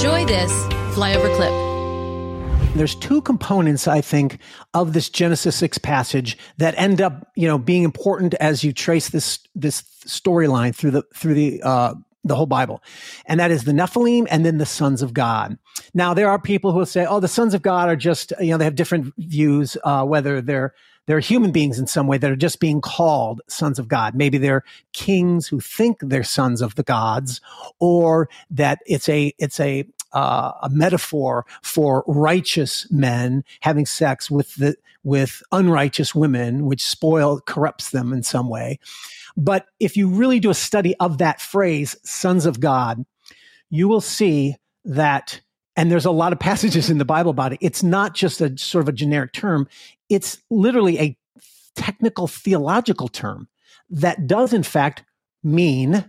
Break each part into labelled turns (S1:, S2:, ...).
S1: Enjoy this flyover clip.
S2: There's two components, I think, of this Genesis 6 passage that end up, you know, being important as you trace this this storyline through the through the uh, the whole Bible. And that is the Nephilim and then the sons of God. Now, there are people who will say, oh, the sons of God are just, you know, they have different views, uh, whether they're they're human beings in some way that are just being called sons of God. Maybe they're kings who think they're sons of the gods, or that it's a it's a uh, a metaphor for righteous men having sex with the with unrighteous women, which spoil corrupts them in some way. But if you really do a study of that phrase, "sons of God," you will see that and there's a lot of passages in the Bible about it. It's not just a sort of a generic term. It's literally a technical theological term that does in fact mean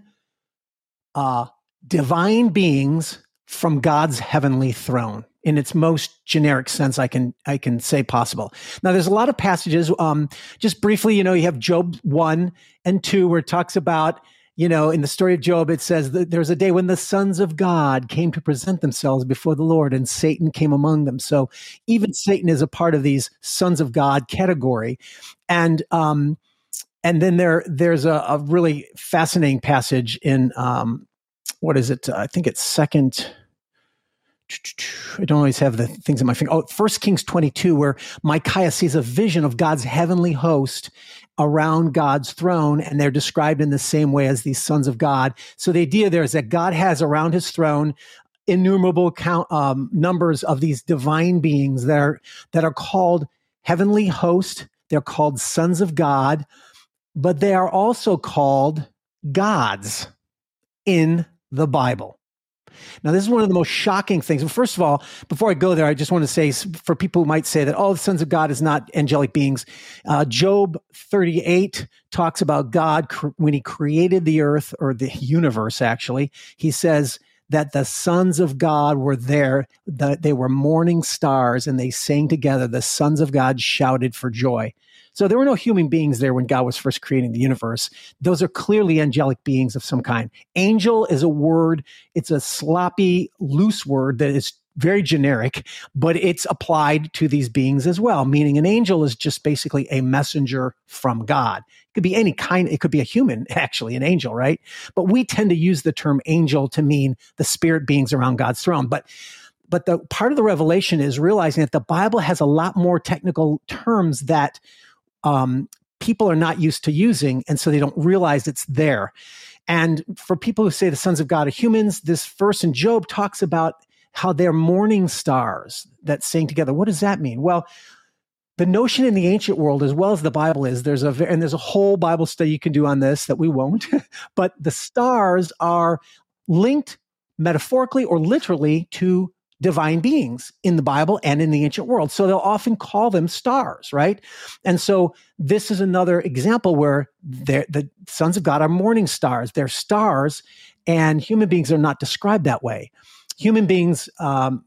S2: uh, divine beings from God's heavenly throne in its most generic sense I can I can say possible. Now there's a lot of passages um just briefly you know you have Job 1 and 2 where it talks about you know, in the story of Job, it says that there's a day when the sons of God came to present themselves before the Lord and Satan came among them. So even Satan is a part of these sons of God category. And, um, and then there, there's a, a really fascinating passage in, um, what is it? I think it's second, I don't always have the things in my finger. Oh, First Kings 22, where Micaiah sees a vision of God's heavenly host around God's throne, and they're described in the same way as these sons of God. So the idea there is that God has around his throne innumerable count, um, numbers of these divine beings that are that are called heavenly host. They're called sons of God, but they are also called gods in the Bible. Now, this is one of the most shocking things. First of all, before I go there, I just want to say for people who might say that, oh, the sons of God is not angelic beings, uh, Job 38 talks about God cr- when he created the earth or the universe, actually. He says, that the sons of God were there, that they were morning stars and they sang together. The sons of God shouted for joy. So there were no human beings there when God was first creating the universe. Those are clearly angelic beings of some kind. Angel is a word, it's a sloppy, loose word that is very generic, but it's applied to these beings as well, meaning an angel is just basically a messenger from God. It could be any kind, it could be a human, actually, an angel, right? But we tend to use the term angel to mean the spirit beings around God's throne. But but the part of the revelation is realizing that the Bible has a lot more technical terms that um, people are not used to using, and so they don't realize it's there. And for people who say the sons of God are humans, this verse in Job talks about how they're morning stars that sing together. What does that mean? Well, the notion in the ancient world, as well as the Bible is, there's a and there's a whole Bible study you can do on this that we won't. but the stars are linked metaphorically or literally to divine beings in the Bible and in the ancient world. So they'll often call them stars, right? And so this is another example where the sons of God are morning stars. They're stars, and human beings are not described that way. Human beings, um,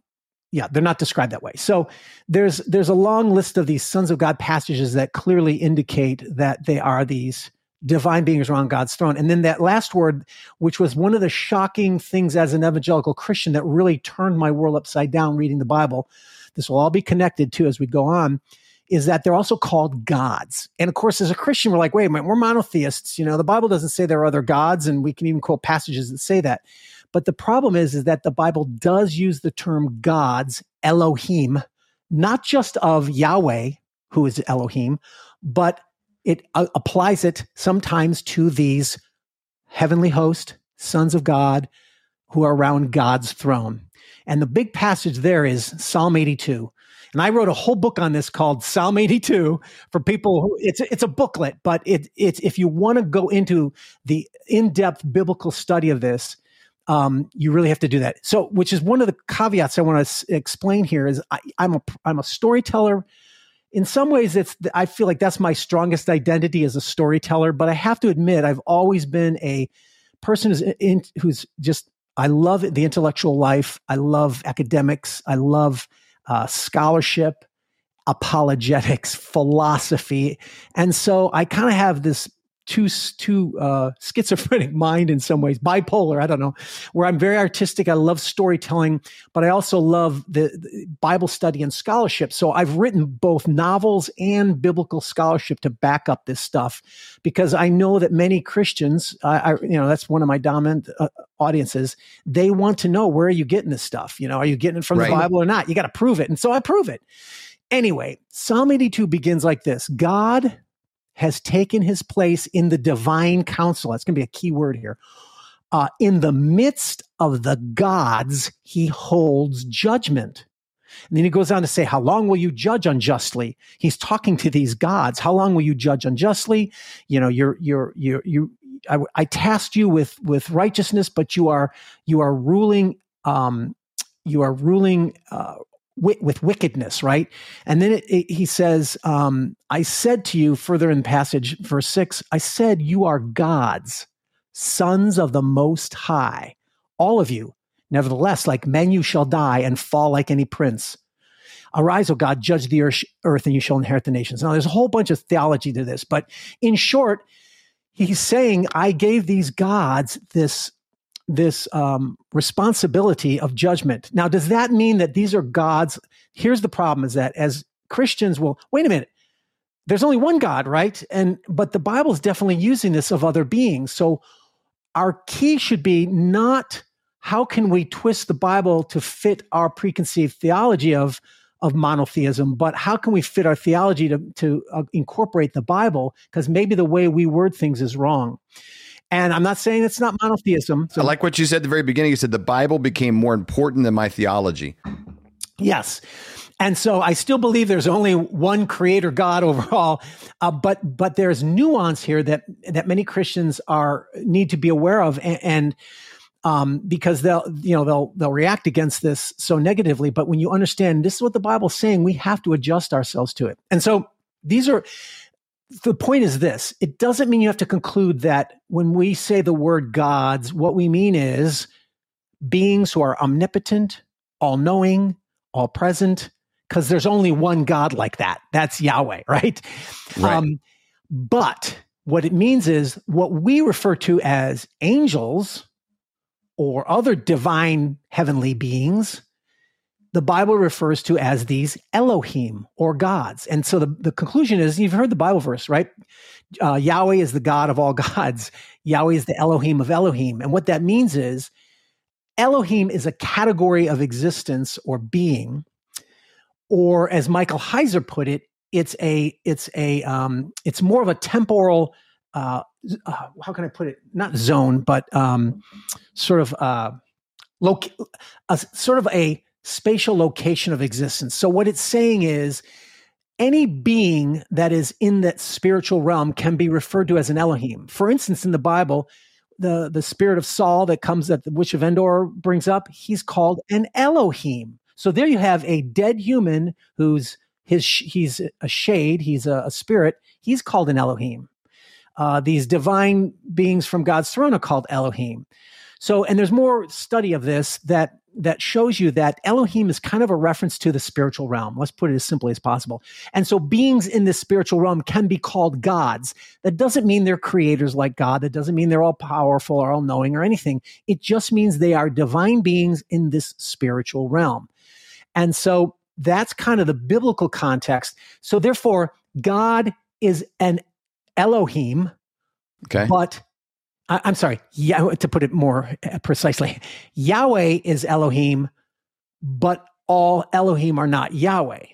S2: yeah, they're not described that way. So there's there's a long list of these sons of God passages that clearly indicate that they are these divine beings around God's throne. And then that last word, which was one of the shocking things as an evangelical Christian that really turned my world upside down reading the Bible. This will all be connected to as we go on. Is that they're also called gods. And of course, as a Christian, we're like, wait a minute, we're monotheists. You know, the Bible doesn't say there are other gods, and we can even quote passages that say that. But the problem is, is that the Bible does use the term gods, Elohim, not just of Yahweh, who is Elohim, but it uh, applies it sometimes to these heavenly host, sons of God, who are around God's throne. And the big passage there is Psalm 82. And I wrote a whole book on this called Psalm 82 for people who it's it's a booklet, but it it's if you want to go into the in-depth biblical study of this, um, you really have to do that. So, which is one of the caveats I want to s- explain here is I, I'm a I'm a storyteller in some ways it's i feel like that's my strongest identity as a storyteller but i have to admit i've always been a person who's in, who's just i love the intellectual life. I love academics. I love uh, scholarship apologetics philosophy. And so i kind of have this too too uh, schizophrenic mind in some ways, bipolar. I don't know. Where I'm very artistic. I love storytelling, but I also love the, the, Bible study and scholarship. So I've written both novels and biblical scholarship to back up this stuff, because I know that many Christians, I, I you know, that's one of my dominant uh, audiences. They want to know where are you getting this stuff? You know, are you getting it from right. the Bible or not? You got to prove it, and so I prove it. Anyway, Psalm 82 begins like this God has taken his place in the divine council. That's going to be a key word here. Uh, in the midst of the gods, he holds judgment. And then he goes on to say, How long will you judge unjustly? He's talking to these gods. How long will you judge unjustly? You know, you're, you're, you're, you, I, I tasked you with, with righteousness, but you are, you are ruling, um, you are ruling uh, with wickedness, right? And then it, it, he says, um, I said to you further in passage, verse six, I said, You are gods, sons of the Most High, all of you. Nevertheless, like men, you shall die and fall like any prince. Arise, O God, judge the earth, and you shall inherit the nations. Now, there's a whole bunch of theology to this, but in short, he's saying, I gave these gods this this um, responsibility of judgment. Now, does that mean that these are God's? Here's the problem: is that as Christians, well, wait a minute. There's only one God, right? And but the Bible is definitely using this of other beings. So our key should be not how can we twist the Bible to fit our preconceived theology of of monotheism, but how can we fit our theology to to uh, incorporate the Bible? Because maybe the way we word things is wrong. And I'm not saying it's not monotheism.
S3: So I like what you said at the very beginning. You said the Bible became more important than my theology.
S2: Yes. And so I still believe there's only one creator God overall, uh, but but there's nuance here that that many Christians are need to be aware of, and, and um, because they'll you know they'll they'll react against this so negatively. But when you understand this is what the Bible's saying, we have to adjust ourselves to it. And so these are the point is this it doesn't mean you have to conclude that when we say the word gods, what we mean is beings who are omnipotent, all knowing, all present, because there's only one God like that. That's Yahweh, right?
S3: right. Um,
S2: but what it means is what we refer to as angels or other divine heavenly beings the Bible refers to as these Elohim or gods. And so the, the conclusion is you've heard the Bible verse, right? Uh, Yahweh is the God of all gods. Yahweh is the Elohim of Elohim. And what that means is Elohim is a category of existence or being, or as Michael Heiser put it, it's a it's a um, it's more of a temporal uh, uh, how can I put it? Not zone, but um, sort of uh, loc- a, sort of a spatial location of existence. So, what it's saying is any being that is in that spiritual realm can be referred to as an Elohim. For instance, in the Bible, the, the spirit of Saul that comes that the Witch of Endor brings up, he's called an Elohim. So there you have a dead human who's his he's a shade, he's a, a spirit. He's called an Elohim. Uh, these divine beings from God's throne are called Elohim. So, and there's more study of this that that shows you that Elohim is kind of a reference to the spiritual realm. Let's put it as simply as possible. And so beings in this spiritual realm can be called gods. That doesn't mean they're creators like God. That doesn't mean they're all powerful or all knowing or anything. It just means they are divine beings in this spiritual realm. And so that's kind of the biblical context. So therefore, God is an Elohim,
S3: okay.
S2: but I, am sorry, to put it more uh, precisely, Yahweh is Elohim, but all Elohim are not Yahweh.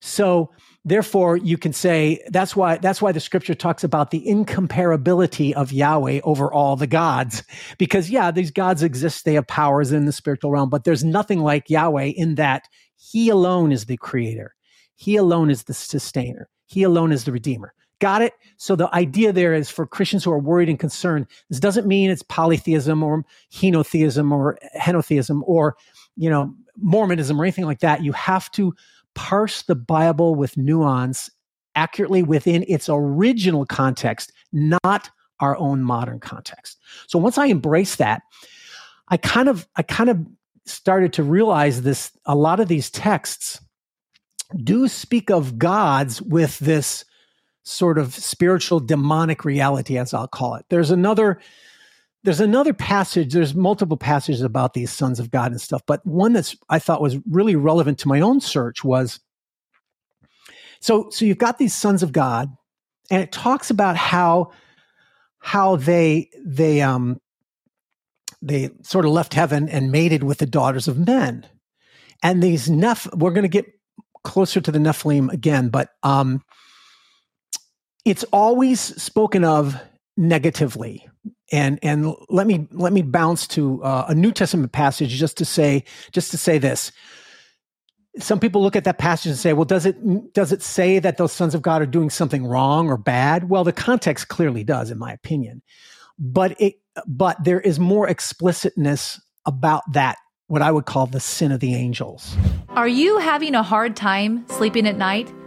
S2: So therefore you can say that's why that's why the scripture talks about the incomparability of Yahweh over all the gods because yeah these gods exist they have powers in the spiritual realm but there's nothing like Yahweh in that he alone is the creator. He alone is the sustainer. He alone is the redeemer Got it? So the idea there is for Christians who are worried and concerned, this doesn't mean it's polytheism or henotheism or henotheism or, you know, Mormonism or anything like that. You have to parse the Bible with nuance accurately within its original context, not our own modern context. So once I embrace that, I kind of I kind of started to realize this a lot of these texts do speak of gods with this sort of spiritual demonic reality, as I'll call it. There's another there's another passage there's multiple passages about these sons of god and stuff but one that's i thought was really relevant to my own search was so so you've got these sons of god and it talks about how how they they um they sort of left heaven and mated with the daughters of men and these neph we're going to get closer to the nephilim again but um it's always spoken of negatively. And and let me let me bounce to uh, a new testament passage just to say just to say this. Some people look at that passage and say well does it does it say that those sons of god are doing something wrong or bad? Well the context clearly does in my opinion. But it but there is more explicitness about that what i would call the sin of the angels.
S1: Are you having a hard time sleeping at night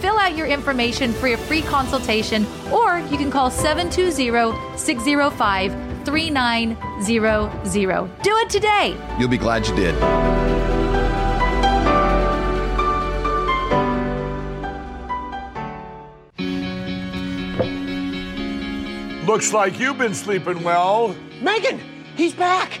S1: fill out your information for a free consultation, or you can call 720 605 3900. Do it today.
S3: You'll be glad you did.
S4: Looks like you've been sleeping well.
S5: Megan, he's back.